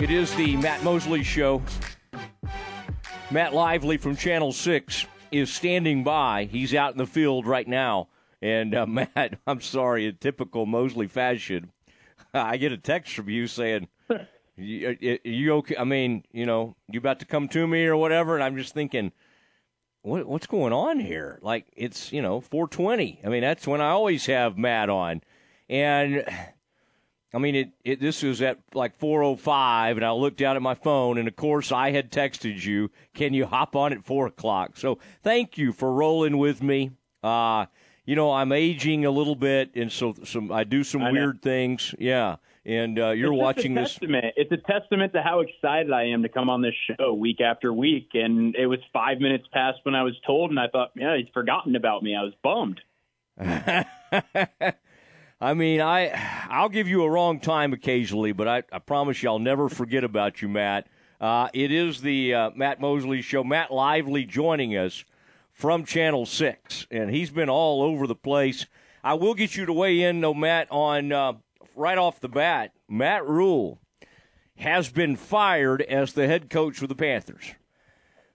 It is the Matt Mosley Show. Matt Lively from Channel 6 is standing by. He's out in the field right now. And uh, Matt, I'm sorry, in typical Mosley fashion, I get a text from you saying, you, you okay? I mean, you know, you about to come to me or whatever? And I'm just thinking, what, what's going on here? Like, it's, you know, 420. I mean, that's when I always have Matt on. And I mean, it, it this was at like 4:05, and I looked down at my phone, and of course, I had texted you, "Can you hop on at four o'clock?" So, thank you for rolling with me. Uh, you know, I'm aging a little bit, and so some I do some weird things. Yeah, and uh, you're it's watching this. Testament. It's a testament to how excited I am to come on this show week after week. And it was five minutes past when I was told, and I thought, yeah, he's forgotten about me. I was bummed. I mean, I I'll give you a wrong time occasionally, but I, I promise you I'll never forget about you, Matt. Uh, it is the uh, Matt Mosley Show. Matt Lively joining us from Channel Six, and he's been all over the place. I will get you to weigh in, though, Matt, on uh, right off the bat. Matt Rhule has been fired as the head coach of the Panthers.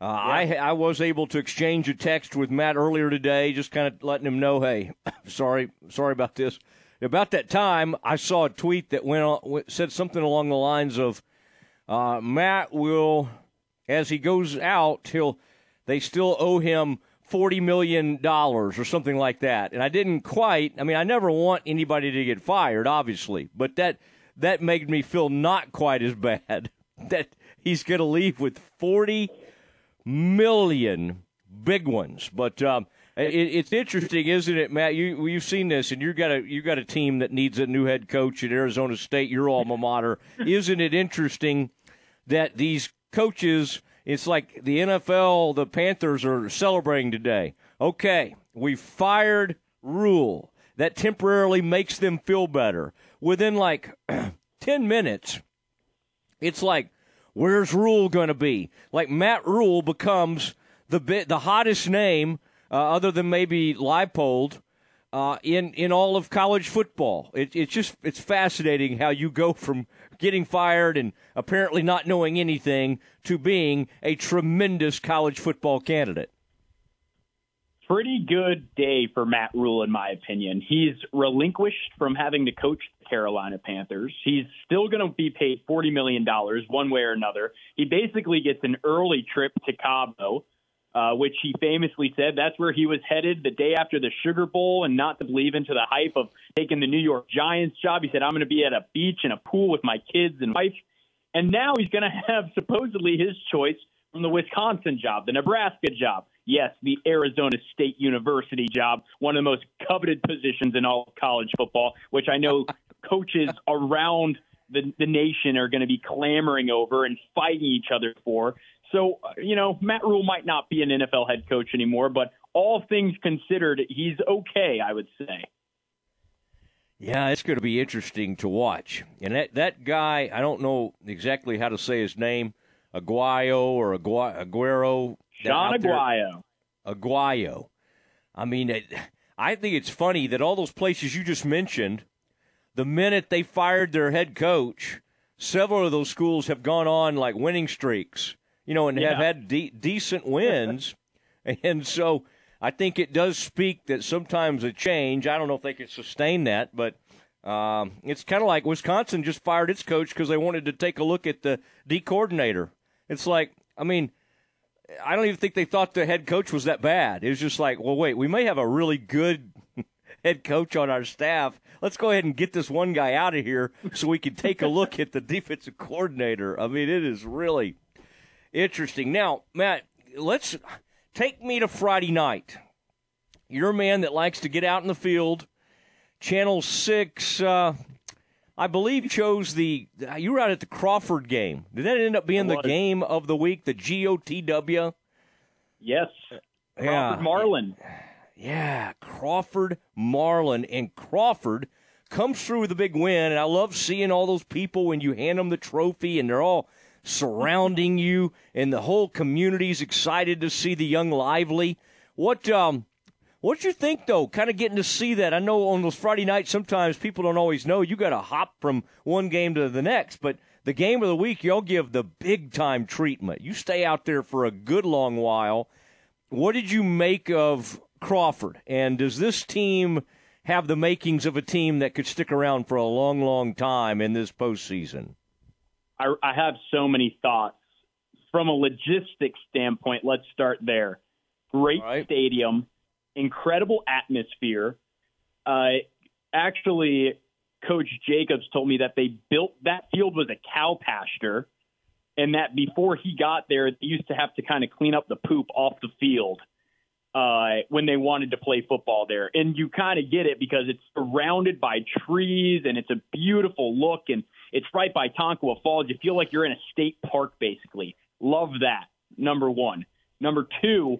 Uh, yeah. I I was able to exchange a text with Matt earlier today, just kind of letting him know, hey, sorry, sorry about this about that time, I saw a tweet that went on, said something along the lines of, uh, "Matt will, as he goes out, he'll they still owe him forty million dollars or something like that." And I didn't quite. I mean, I never want anybody to get fired, obviously, but that that made me feel not quite as bad that he's going to leave with forty million big ones. But um, it, it's interesting, isn't it, Matt? You you've seen this, and you got a you got a team that needs a new head coach at Arizona State, your alma mater. isn't it interesting that these coaches? It's like the NFL, the Panthers are celebrating today. Okay, we fired Rhule. That temporarily makes them feel better. Within like 10 minutes, it's like, where's Rhule going to be? Like Matt Rhule becomes the bit, the hottest name uh, other than maybe Leipold, uh, in in all of college football. It, it's just it's fascinating how you go from getting fired and apparently not knowing anything to being a tremendous college football candidate. Pretty good day for Matt Rhule, in my opinion. He's relinquished from having to coach the Carolina Panthers. He's still going to be paid $40 million one way or another. He basically gets an early trip to Cabo uh, which he famously said that's where he was headed the day after the Sugar Bowl, and not to believe into the hype of taking the New York Giants job. He said, I'm going to be at a beach and a pool with my kids and wife. And now he's going to have supposedly his choice from the Wisconsin job, the Nebraska job, yes, the Arizona State University job, one of the most coveted positions in all college football, which I know coaches around the, the nation are going to be clamoring over and fighting each other for. So, uh, you know, Matt Rhule might not be an NFL head coach anymore, but all things considered, he's okay, I would say. Yeah, it's going to be interesting to watch. And that, that guy, I don't know exactly how to say his name, Aguayo or Agu- Aguero. Shaun Aguano. Aguano. I mean, it, I think it's funny that all those places you just mentioned, the minute they fired their head coach, several of those schools have gone on like winning streaks you know, and yeah. have had de- decent wins. and so I think it does speak that sometimes a change, I don't know if they can sustain that, but um, it's kind of like Wisconsin just fired its coach because they wanted to take a look at the D coordinator. It's like, I mean, I don't even think they thought the head coach was that bad. It was just like, well, wait, we may have a really good head coach on our staff. Let's go ahead and get this one guy out of here so we can take a look at the defensive coordinator. I mean, it is really Interesting. Now, Matt, let's take me to Friday night. You're a man that likes to get out in the field. Channel 6, uh, I believe, chose the. You were out at the Crawford game. Did that end up being the game of the week, the GOTW? Yes. Crawford yeah. Marlin. Yeah, Crawford Marlin. And Crawford comes through with a big win. And I love seeing all those people when you hand them the trophy and they're all surrounding you, and the whole community's excited to see the young lively. What um, What you think though? Kind of getting to see that. I know on those Friday nights sometimes people don't always know you got to hop from one game to the next, but the game of the week y'all give the big time treatment. You stay out there for a good long while. What did you make of Crawford? And does this team have the makings of a team that could stick around for a long, long time in this postseason? I, I have so many thoughts. From a logistics standpoint, let's start there. Great right. stadium, incredible atmosphere. Uh, actually, Coach Jacobs told me that they built that field was a cow pasture, and that before he got there, they used to have to kind of clean up the poop off the field uh, when they wanted to play football there. And you kind of get it because it's surrounded by trees and it's a beautiful look and it's right by Tonkawa Falls. You feel like you're in a state park, basically. Love that, number one. Number two,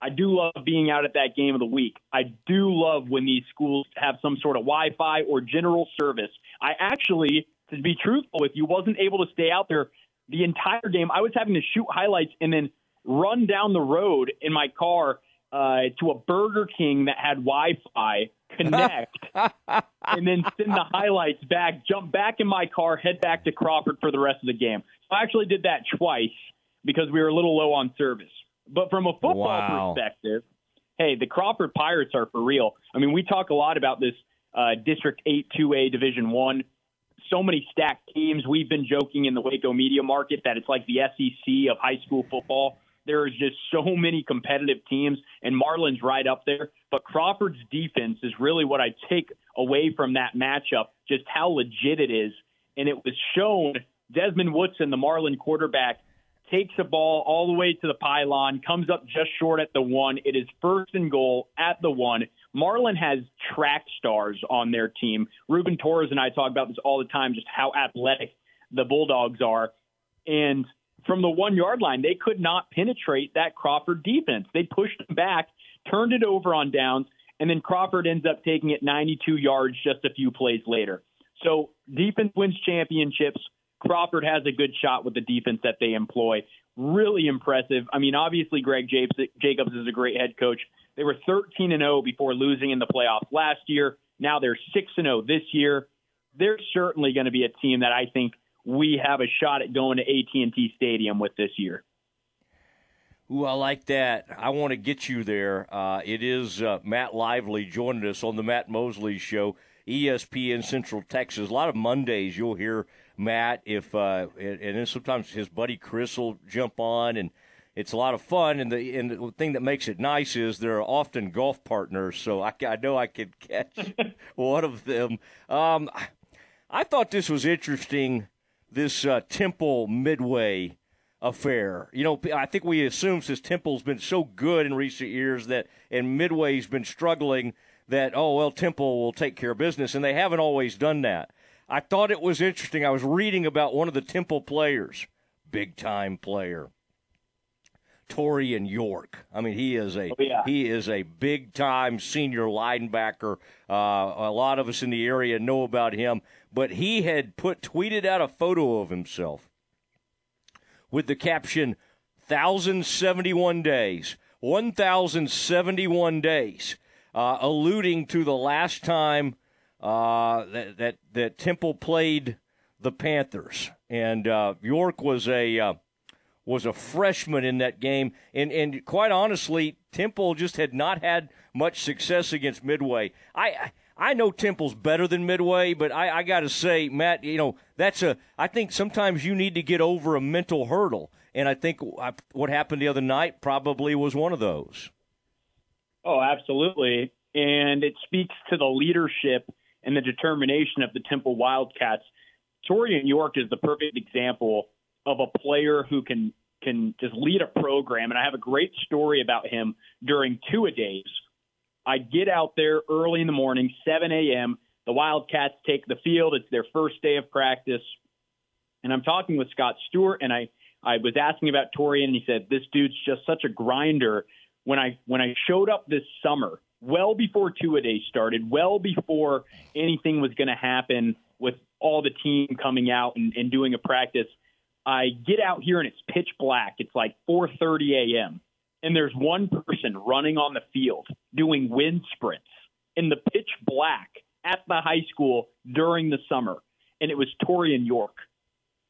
I do love being out at that game of the week. I do love when these schools have some sort of Wi Fi or general service. I actually, to be truthful with you, wasn't able to stay out there the entire game. I was having to shoot highlights and then run down the road in my car uh, to a Burger King that had Wi-Fi, connect, and then send the highlights back, jump back in my car, head back to Crawford for the rest of the game. So I actually did that twice because we were a little low on service. But from a football wow. perspective, hey, the Crawford Pirates are for real. I mean, we talk a lot about this uh, District 8 2A Division 1 so many stacked teams. We've been joking in the Waco media market that it's like the SEC of high school football. There is just so many competitive teams, and Marlin's right up there. But Crawford's defense is really what I take away from that matchup, just how legit it is. And it was shown Desmond Woodson, the Marlin quarterback, takes the ball all the way to the pylon, comes up just short at the one. It is first and goal at the one. Marlin has track stars on their team. Ruben Torres and I talk about this all the time, just how athletic the Bulldogs are. And from the one yard line, they could not penetrate that Crawford defense. They pushed them back, turned it over on downs, and then Crawford ends up taking it 92 yards just a few plays later. So defense wins championships. Crawford has a good shot with the defense that they employ. Really impressive. I mean, obviously, Greg Jacobs is a great head coach. They were 13 and 0 before losing in the playoffs last year. Now they're 6 and 0 this year. They're certainly going to be a team that I think we have a shot at going to AT&T Stadium with this year. Ooh, I like that. I want to get you there. Uh, it is uh, Matt Lively joining us on the Matt Mosley Show, ESPN Central Texas. A lot of Mondays you'll hear Matt if, uh, and, and then sometimes his buddy Chris will jump on, and it's a lot of fun. And the and the thing that makes it nice is they're often golf partners, so I, I know I could catch one of them. Um, I thought this was interesting this uh, Temple Midway affair. You know, I think we assume since Temple's been so good in recent years that, and Midway's been struggling, that, oh, well, Temple will take care of business, and they haven't always done that. I thought it was interesting. I was reading about one of the Temple players, big time player. Taurean York. I mean, he is a oh, yeah. he is a big time senior linebacker. Uh, a lot of us in the area know about him but he had put tweeted out a photo of himself with the caption 1071 days 1071 days uh, alluding to the last time uh, that, that, that temple played the panthers and uh, york was a uh, was a freshman in that game and, and quite honestly temple just had not had much success against midway i I know Temple's better than Midway, but I, I got to say, Matt, you know, that's a. I think sometimes you need to get over a mental hurdle, and I think what happened the other night probably was one of those. Oh, absolutely, and it speaks to the leadership and the determination of the Temple Wildcats. Taurean York is the perfect example of a player who can can just lead a program, and I have a great story about him during two a days I get out there early in the morning, 7 a.m. The Wildcats take the field. It's their first day of practice. And I'm talking with Scott Stewart, and I, I was asking about Taurean, and he said, This dude's just such a grinder. When I when I showed up this summer, well before two a day started, well before anything was going to happen with all the team coming out and, and doing a practice, I get out here and it's pitch black. It's like 4:30 a.m. and there's one person running on the field doing wind sprints in the pitch black at the high school during the summer, and it was Taurean York.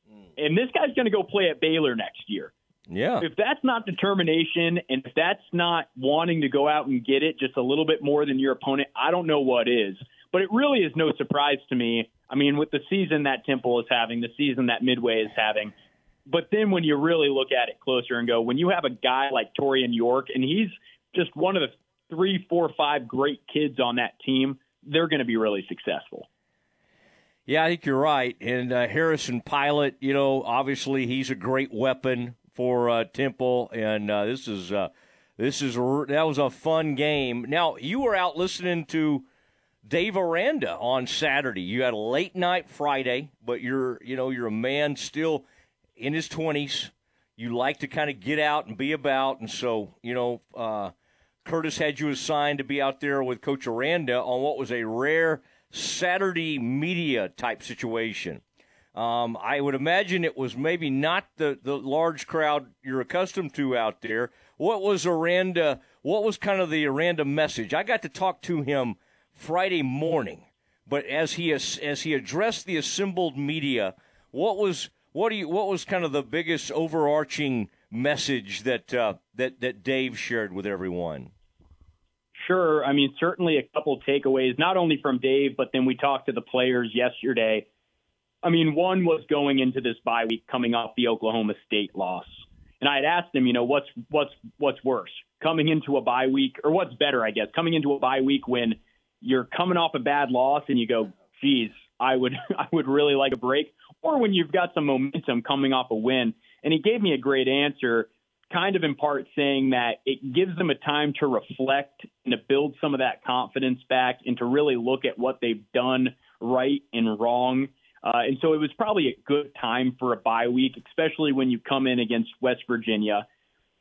Hmm. And this guy's going to go play at Baylor next year. Yeah. If that's not determination and if that's not wanting to go out and get it just a little bit more than your opponent, I don't know what is. But it really is no surprise to me. I mean, with the season that Temple is having, the season that Midway is having, but then when you really look at it closer and go, when you have a guy like Taurean York, and he's just one of the three, four, five great kids on that team, they're going to be really successful. Yeah, I think you're right. And uh, Harrison Pilot, you know, obviously he's a great weapon for uh, Temple, and uh, this is uh, this is that was a fun game. Now you were out listening to Dave Aranda on Saturday. You had a late night Friday, but you're you know you're a man still in his twenties. You like to kind of get out and be about, and so you know uh, Curtis had you assigned to be out there with Coach Aranda on what was a rare Saturday media type situation. Um, I would imagine it was maybe not the, the large crowd you're accustomed to out there. What was Aranda? What was kind of the Aranda message? I got to talk to him Friday morning, but as he as he addressed the assembled media, what was what do you what was kind of the biggest overarching message that uh, that that Dave shared with everyone? Sure. I mean, certainly a couple takeaways, not only from Dave, but then we talked to the players yesterday. I mean, one was going into this bye week coming off the Oklahoma State loss. And I had asked him, you know, what's what's what's worse? Coming into a bye week or what's better, I guess, coming into a bye week when you're coming off a bad loss and you go, geez, I would I would really like a break, or when you've got some momentum coming off a win. And he gave me a great answer kind of in part saying that it gives them a time to reflect and to build some of that confidence back and to really look at what they've done right and wrong. Uh, and so it was probably a good time for a bye week, especially when you come in against West Virginia.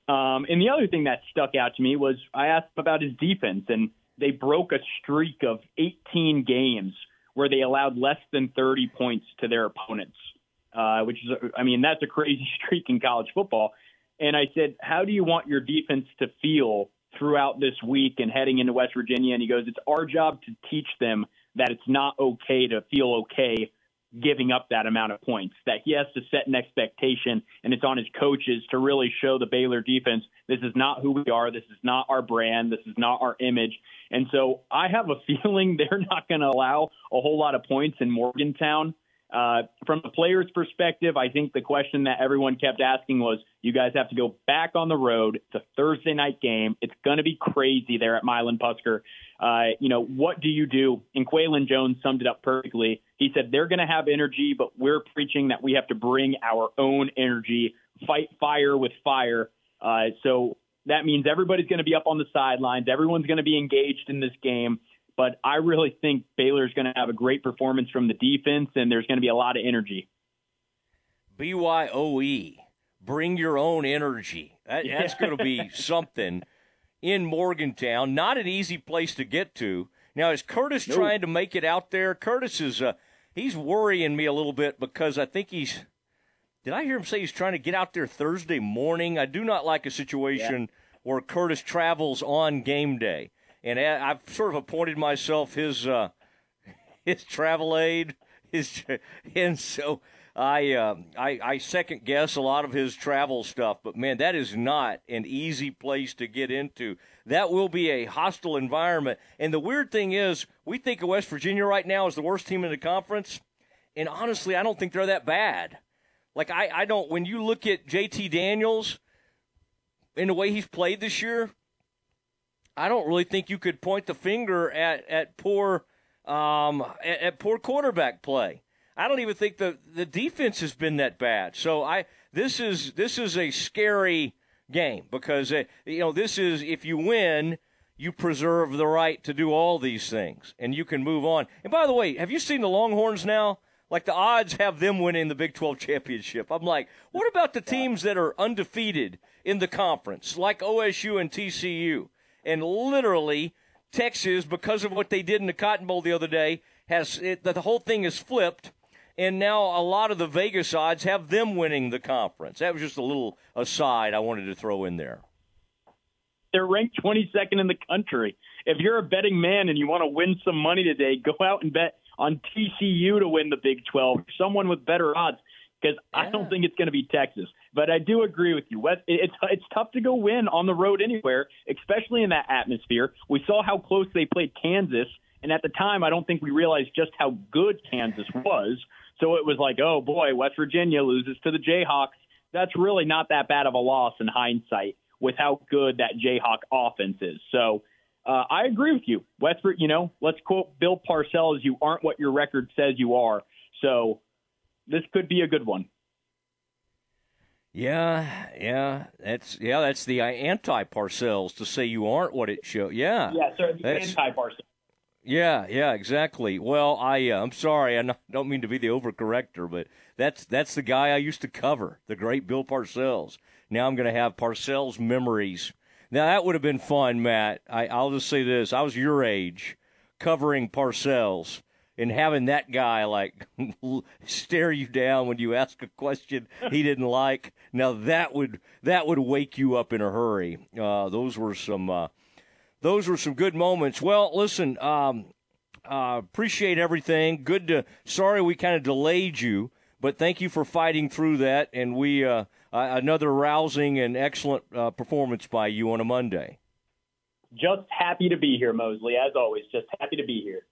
Um, and the other thing that stuck out to me was I asked about his defense, and they broke a streak of 18 games where they allowed less than 30 points to their opponents, uh, which is, I mean, that's a crazy streak in college football. And I said, How do you want your defense to feel throughout this week and heading into West Virginia? And he goes, It's our job to teach them that it's not okay to feel okay giving up that amount of points, that he has to set an expectation, and it's on his coaches to really show the Baylor defense this is not who we are, this is not our brand, this is not our image. And so I have a feeling they're not going to allow a whole lot of points in Morgantown. Uh, from the players' perspective, I think the question that everyone kept asking was, "You guys have to go back on the road. It's a Thursday night game. It's going to be crazy there at Milan Puskar. Uh, you know, what do you do?" And Qualan Jones summed it up perfectly. He said, "They're going to have energy, but we're preaching that we have to bring our own energy, fight fire with fire." Uh, so that means everybody's going to be up on the sidelines. Everyone's going to be engaged in this game. But I really think Baylor's going to have a great performance from the defense, and there's going to be a lot of energy. BYOE, bring your own energy. That, that's going to be something in Morgantown. Not an easy place to get to. Now, is Curtis trying to make it out there? Curtis is uh, he's worrying me a little bit because I think he's. Did I hear him say he's trying to get out there Thursday morning? I do not like a situation yeah. where Curtis travels on game day and I've sort of appointed myself his uh, his travel aide. His and so I, uh, I I second guess a lot of his travel stuff. But man, that is not an easy place to get into. That will be a hostile environment. And the weird thing is, we think of West Virginia right now as the worst team in the conference, and honestly, I don't think they're that bad. Like I, I don't. When you look at JT Daniels in the way he's played this year, I don't really think you could point the finger at at poor um, at, at, poor quarterback play. I don't even think the the defense has been that bad. So I this is this is a scary game because uh, you know this is if you win you preserve the right to do all these things and you can move on. And by the way, have you seen the Longhorns now? Like the odds have them winning the Big 12 championship. I'm like, what about the teams that are undefeated in the conference, like OSU and TCU? And literally Texas, because of what they did in the Cotton Bowl the other day, has it, the whole thing is flipped, and now a lot of the Vegas odds have them winning the conference. That was just a little aside I wanted to throw in there. They're ranked 22nd in the country. If you're a betting man and you want to win some money today, go out and bet on TCU to win the Big 12. Someone with better odds because yeah. I don't think it's going to be Texas. But I do agree with you. It's it's tough to go win on the road anywhere, especially in that atmosphere. We saw how close they played Kansas, and at the time, I don't think we realized just how good Kansas was. So it was like, oh boy, West Virginia loses to the Jayhawks. That's really not that bad of a loss in hindsight with how good that Jayhawk offense is. So uh, I agree with you. West, you know, let's quote Bill Parcells: "You aren't what your record says you are." So this could be a good one. Yeah, yeah, that's yeah, that's the anti Parcells to say you aren't what it shows. Yeah, yeah, sir, the anti Parcells. Yeah, yeah, exactly. Well, I uh, I'm sorry, I don't mean to be the overcorrector, but that's that's the guy I used to cover, the great Bill Parcells. Now I'm going to have Parcells memories. Now that would have been fun, Matt. I, I'll just say this: I was your age, covering Parcells and having that guy like stare you down when you ask a question he didn't like. Now that would that would wake you up in a hurry. Uh, those were some uh, those were some good moments. Well, listen, um, uh, appreciate everything. Good to. Sorry we kind of delayed you, but thank you for fighting through that. And we uh, another rousing and excellent uh, performance by you on a Monday. Just happy to be here, Mosley. As always, just happy to be here.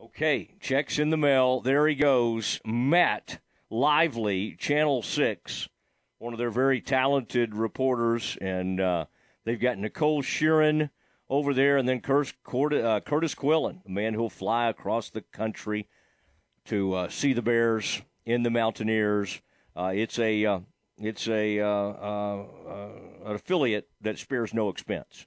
Okay, checks in the mail. There he goes. Matt Lively, Channel 6, one of their very talented reporters. And uh, they've got Nicole Sheeran over there, and then Curtis, uh, Curtis Quillen, the man who'll fly across the country to uh, see the Bears in the Mountaineers. Uh, it's a uh, it's a uh, an affiliate that spares no expense.